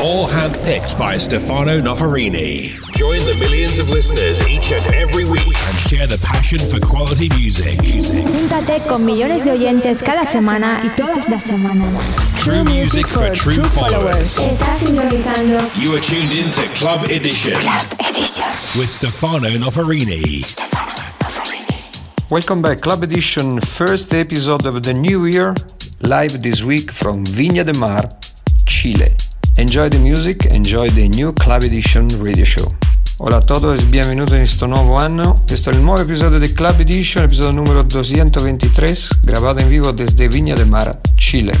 All handpicked by Stefano Noferini. Join the millions of listeners each and every week and share the passion for quality music. Júntate con millones de oyentes cada semana y todas las semanas. True music for true followers. Estás sintonizando You are tuned in to Club Edition Club Edition. with Stefano Noferini. Welcome back, Club Edition, first episode of the new year, live this week from Viña de Mar, Chile. Enjoy the music, enjoy the new Club Edition radio show. Hola a todos, bienvenidos en este nuevo año. Questo è il nuovo episodio di Club Edition, episodio numero 223, grabato in vivo desde Viña de Mar, Chile.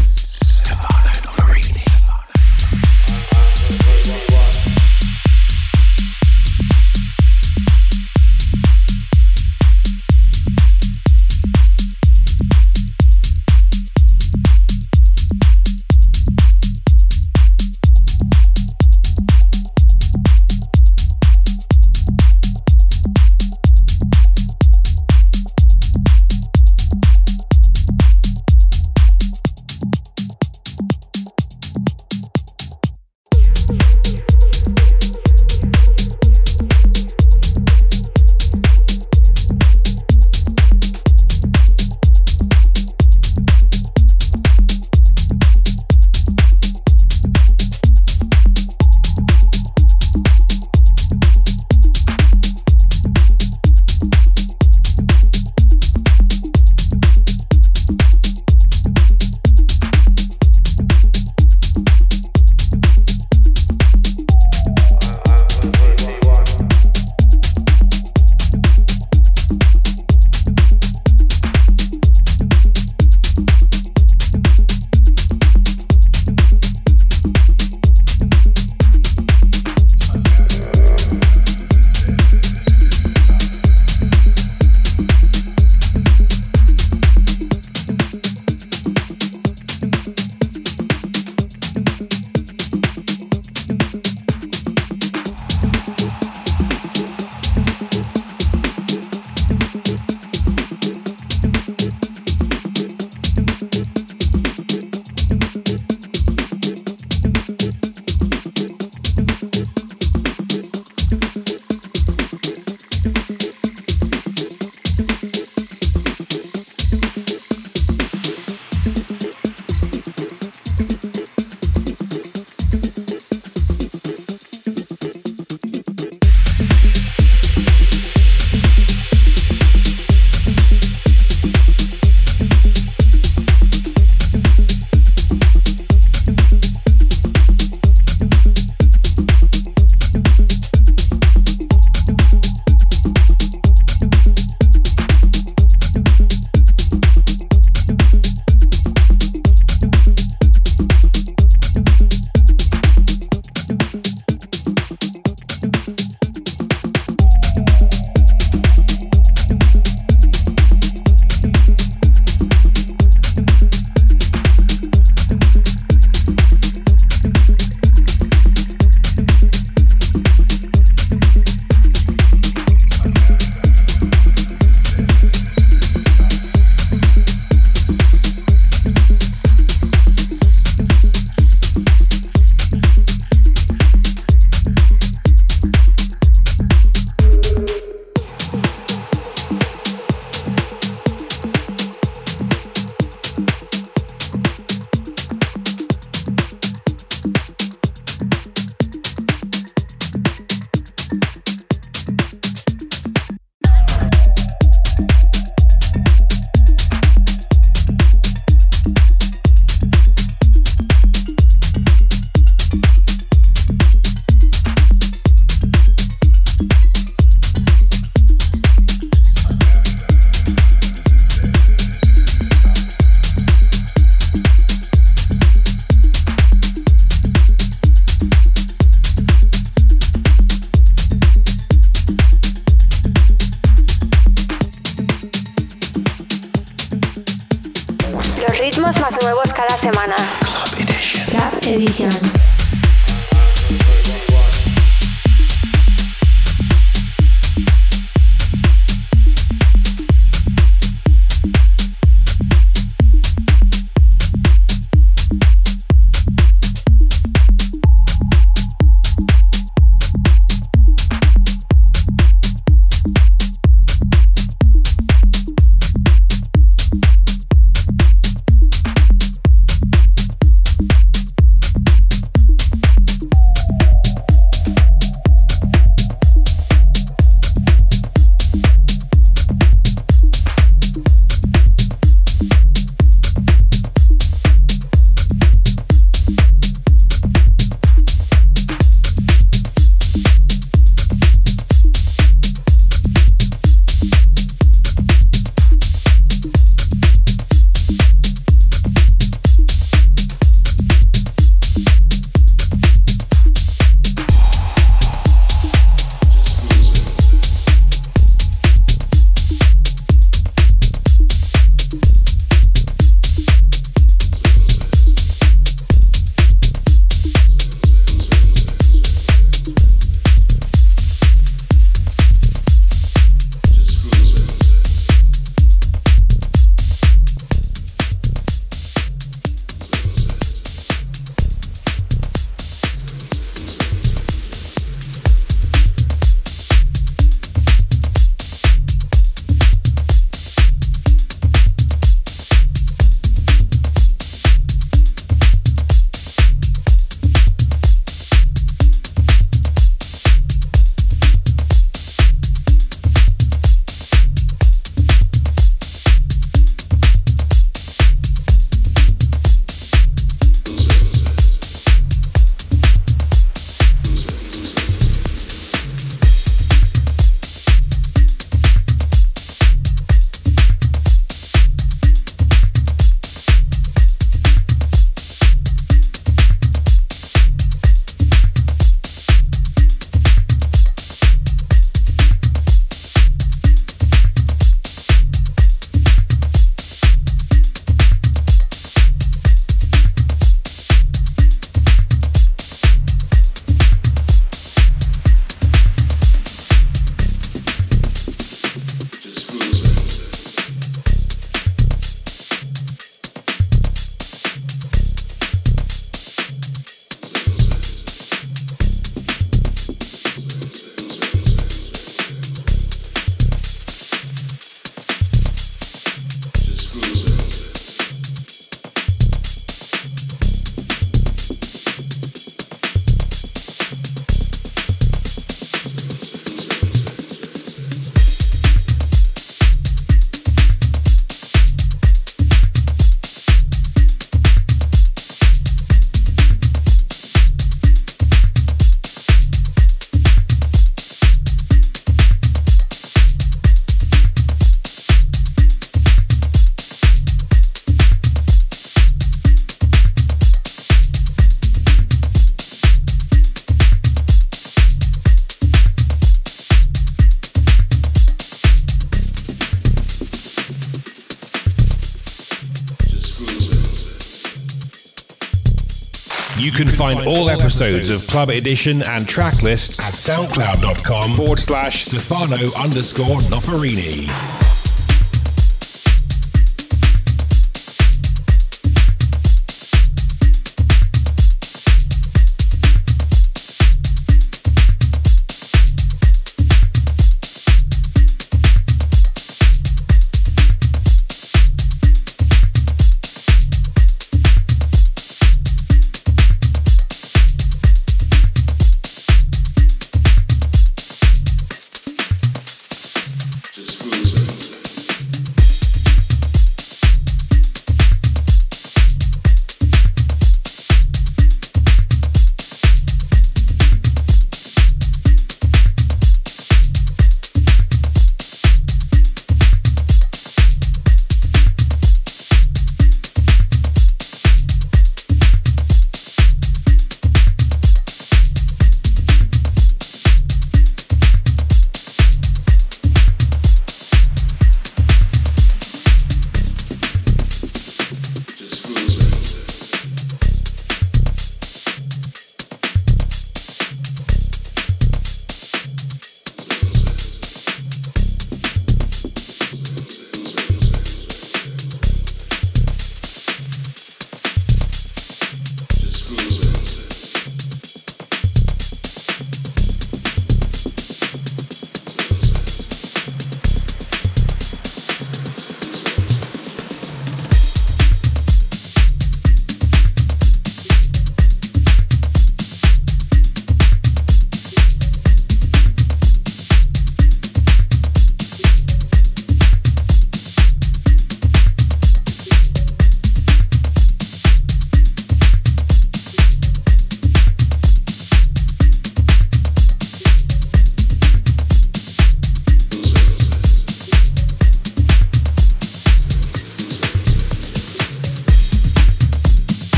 Find all episodes of Club Edition and track lists at soundcloud.com forward slash Stefano underscore Noferini.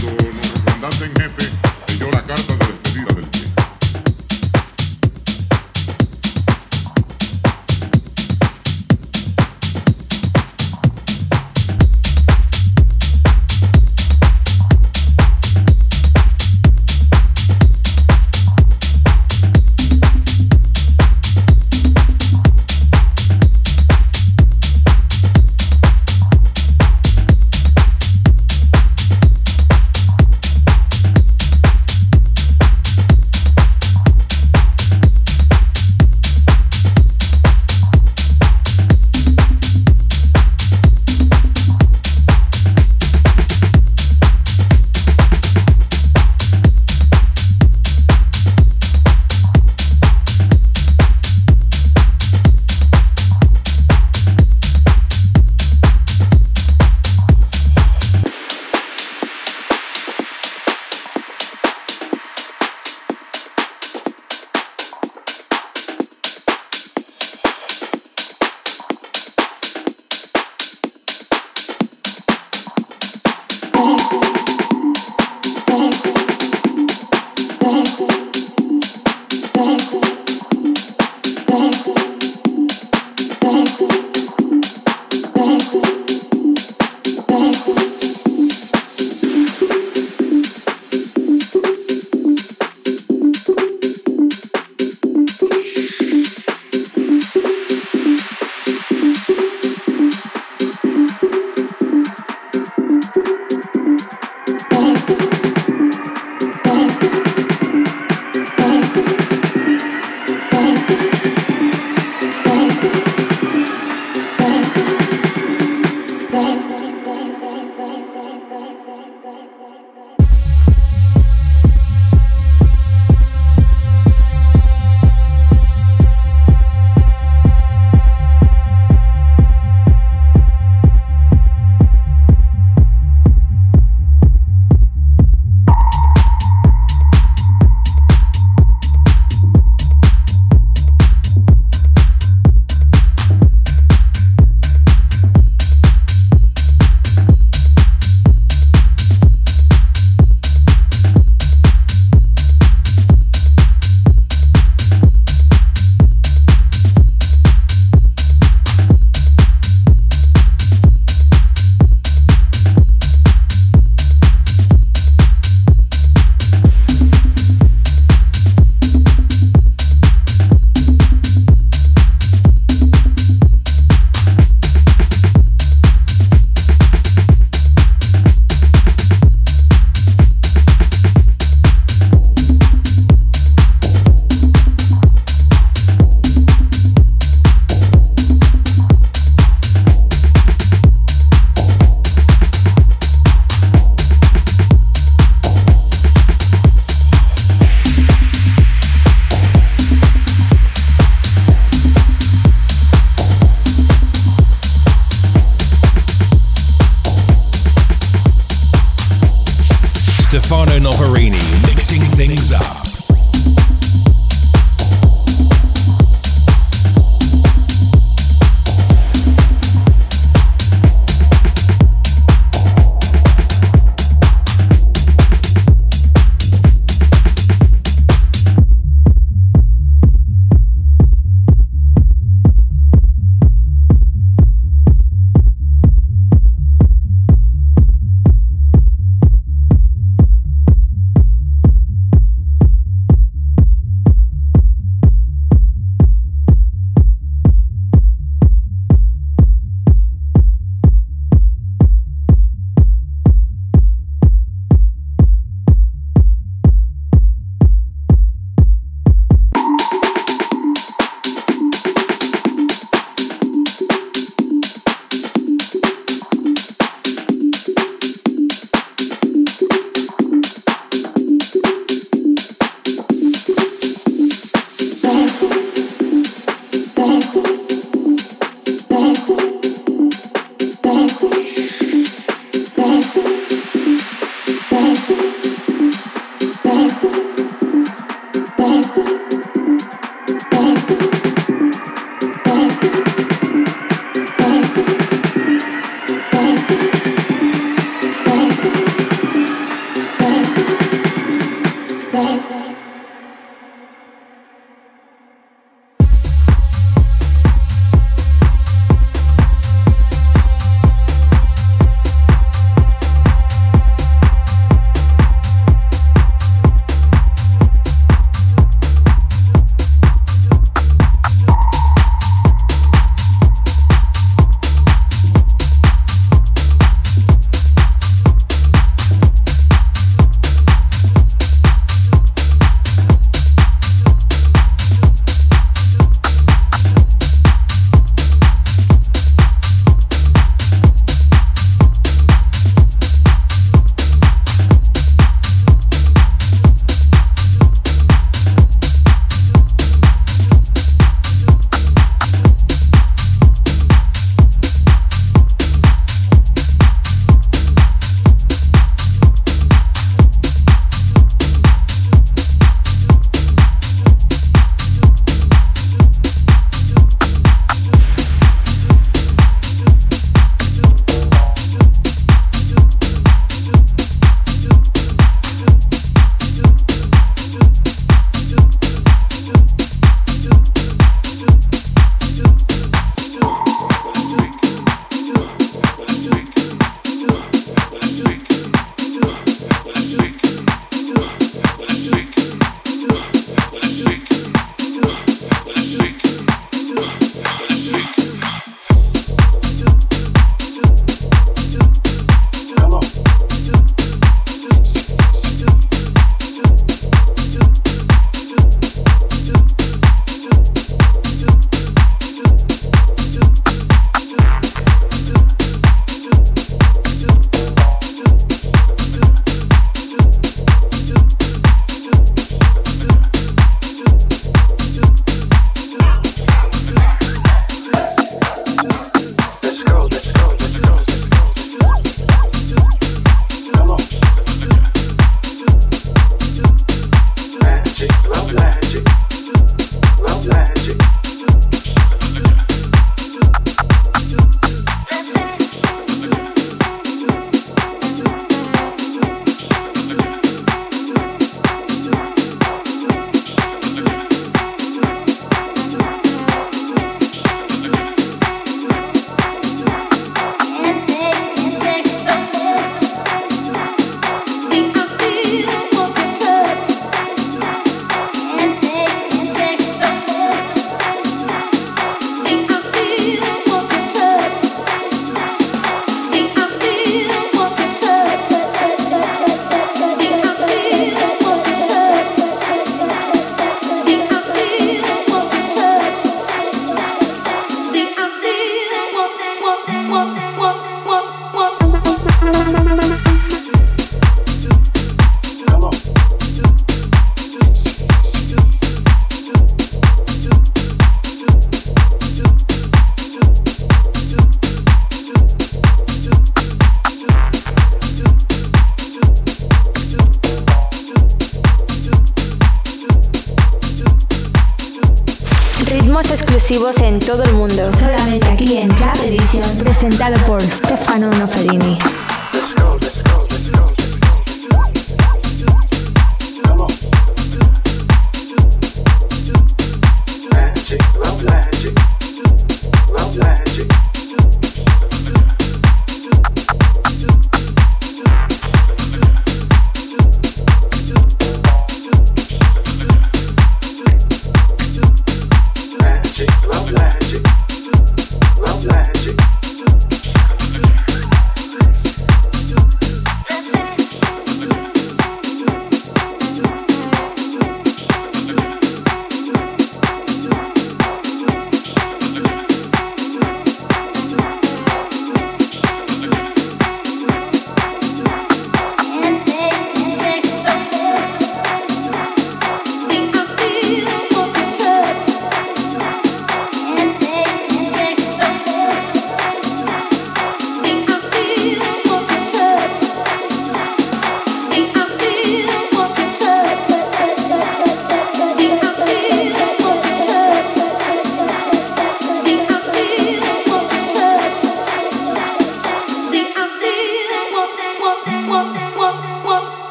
cuando nos mandaste en jefe, leyó la carta.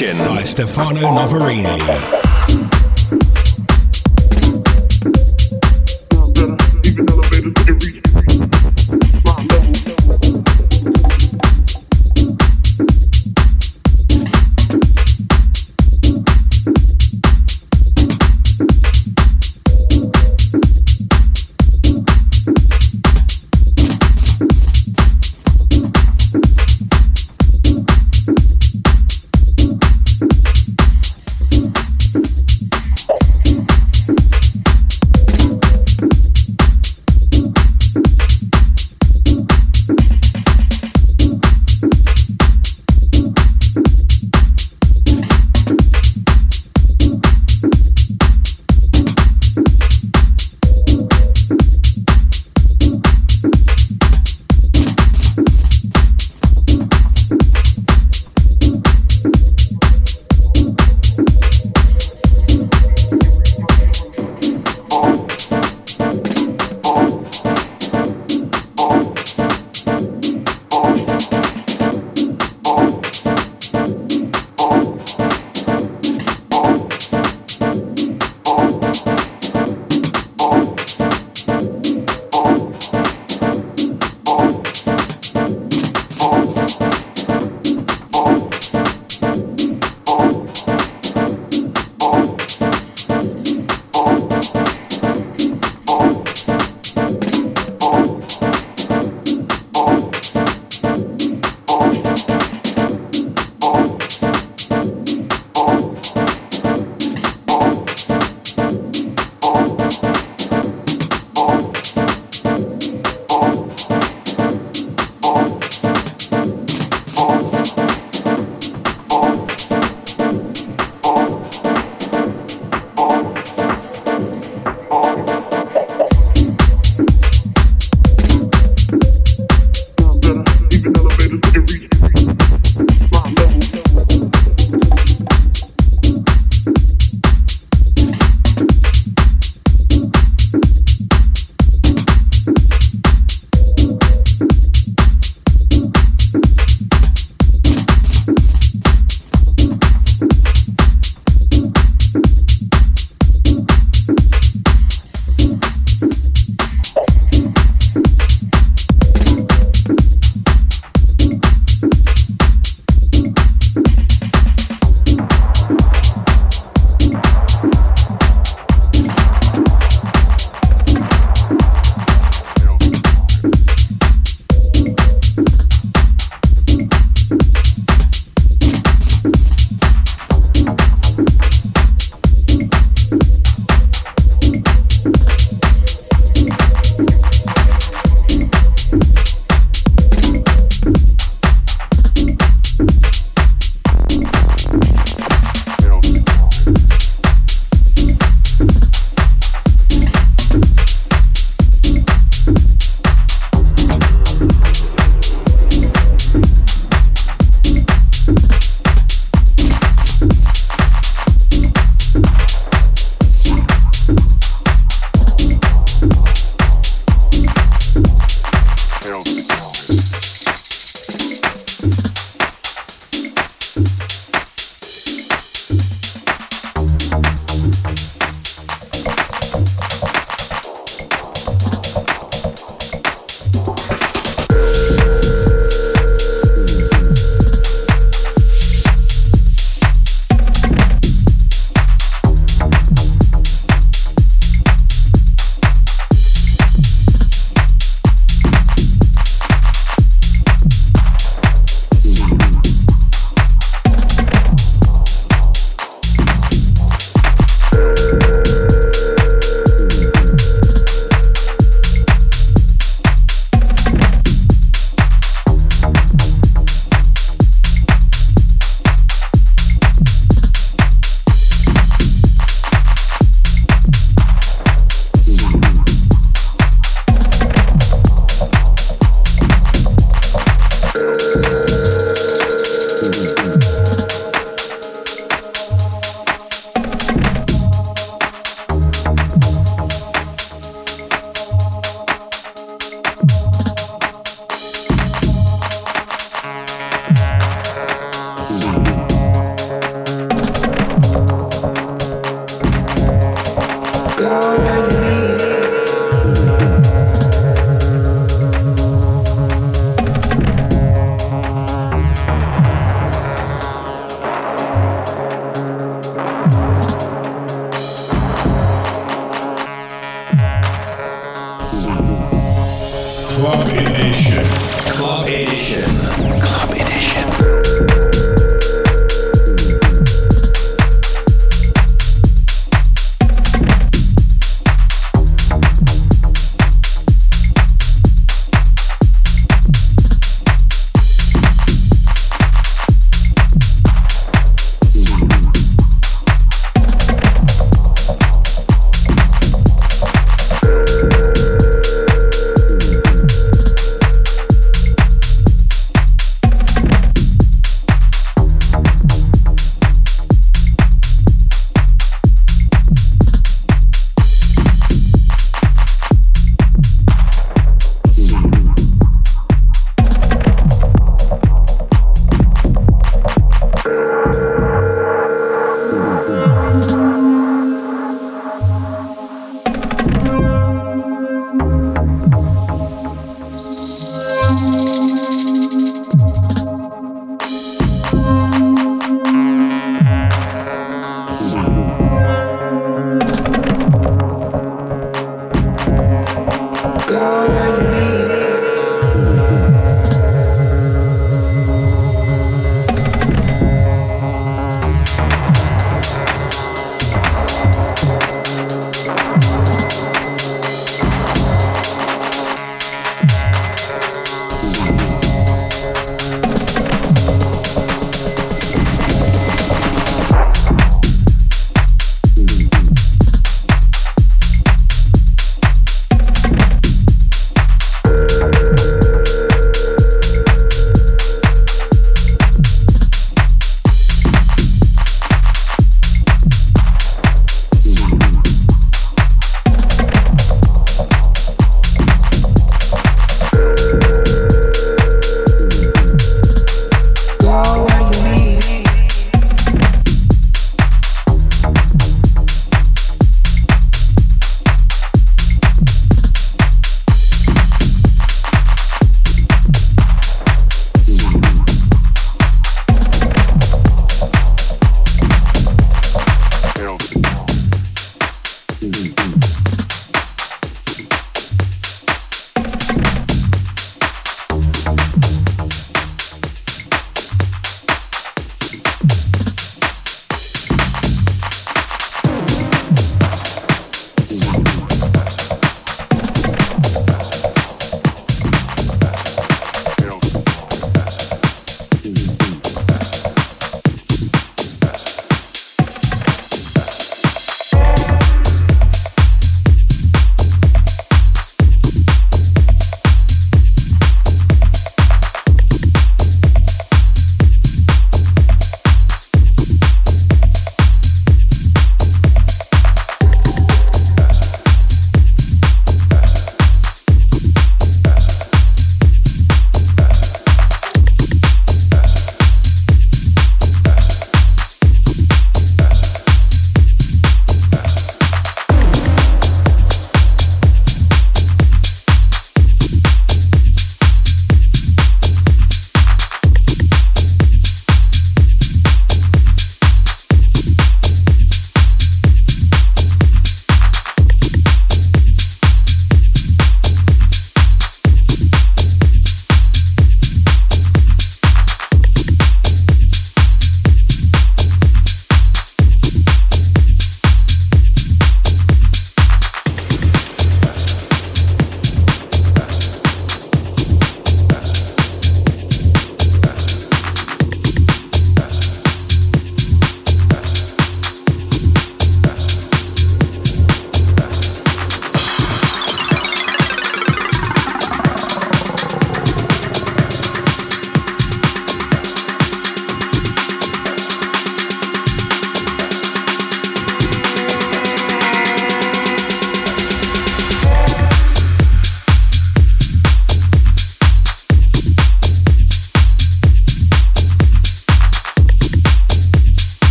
By Stefano Noferini.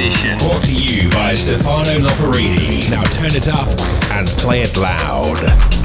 Edition. Brought to you by Stefano Noferini. Now turn it up and play it loud.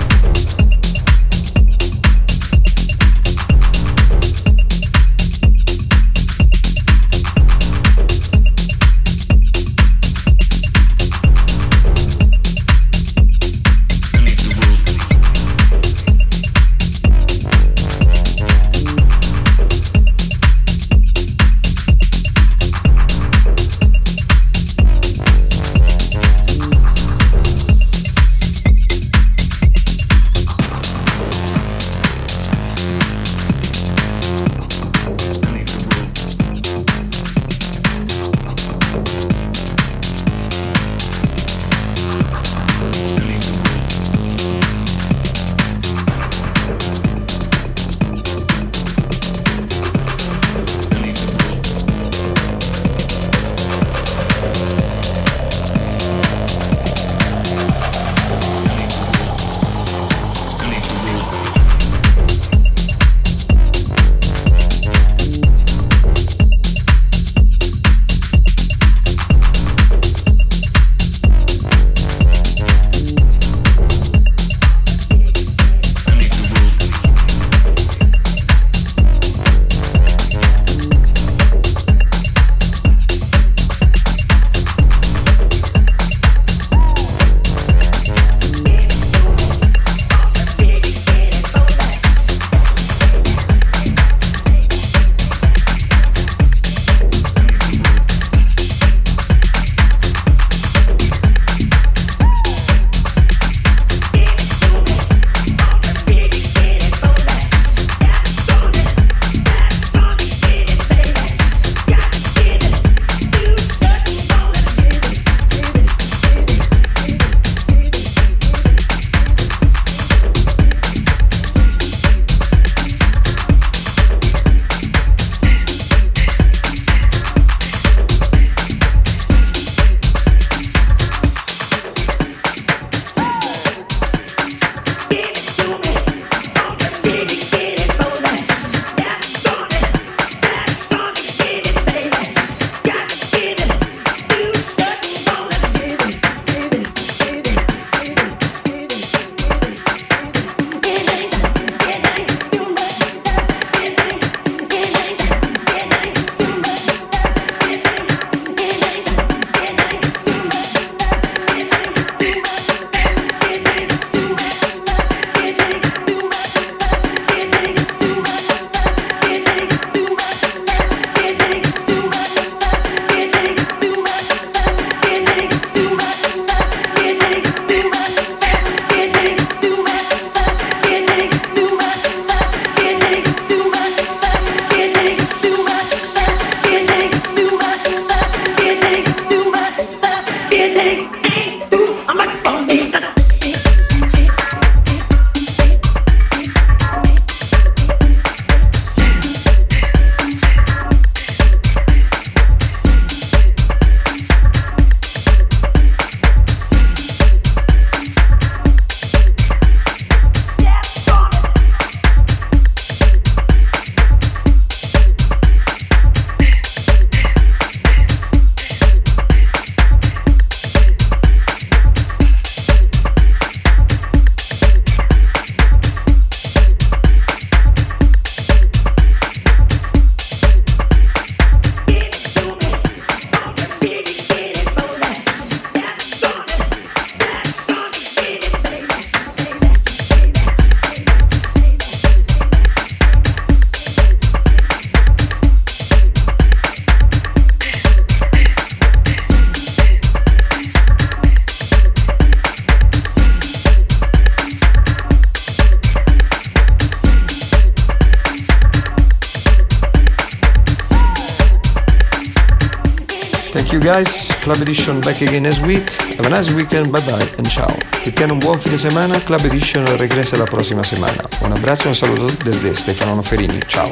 Edition back again next week. Have a nice weekend. Bye bye and ciao. Que tengan un buen fin de semana. Club Edition regresa la próxima semana. Un abrazo y un saludo desde Stefano Noferini. Ciao.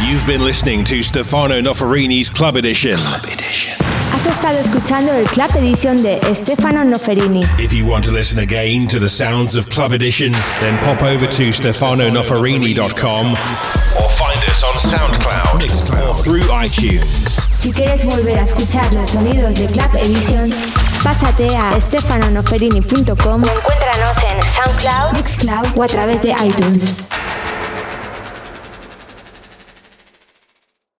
You've been listening to Stefano Noferini's Club Edition. Club Edition. Has estado escuchando el Club Edition de Stefano Noferini. If you want to listen again to the sounds of Club Edition, then pop over to stefanonoferini.com or find us on SoundCloud, Mixcloud, or through iTunes. Si quieres volver a escuchar los sonidos de Club Edition, pásate a stefanonoferini.com o encuéntranos en SoundCloud, Mixcloud o a través de iTunes.